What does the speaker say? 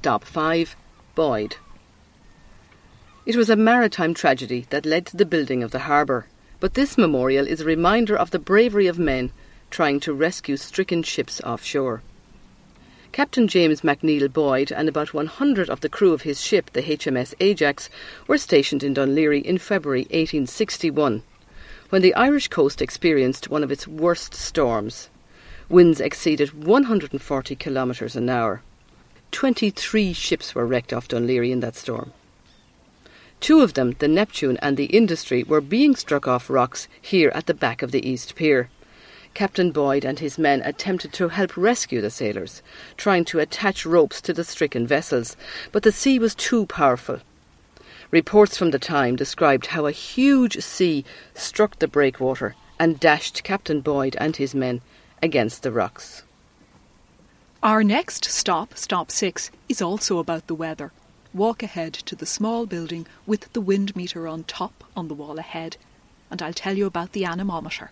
Stop 5 Boyd. It was a maritime tragedy that led to the building of the harbour, but this memorial is a reminder of the bravery of men trying to rescue stricken ships offshore. Captain James McNeill Boyd and about 100 of the crew of his ship, the HMS Ajax, were stationed in Laoghaire in February 1861, when the Irish coast experienced one of its worst storms. Winds exceeded 140 kilometres an hour. 23 ships were wrecked off Laoghaire in that storm. Two of them, the Neptune and the Industry, were being struck off rocks here at the back of the East Pier. Captain Boyd and his men attempted to help rescue the sailors, trying to attach ropes to the stricken vessels, but the sea was too powerful. Reports from the time described how a huge sea struck the breakwater and dashed Captain Boyd and his men against the rocks. Our next stop, stop 6, is also about the weather. Walk ahead to the small building with the wind meter on top on the wall ahead, and I'll tell you about the anemometer.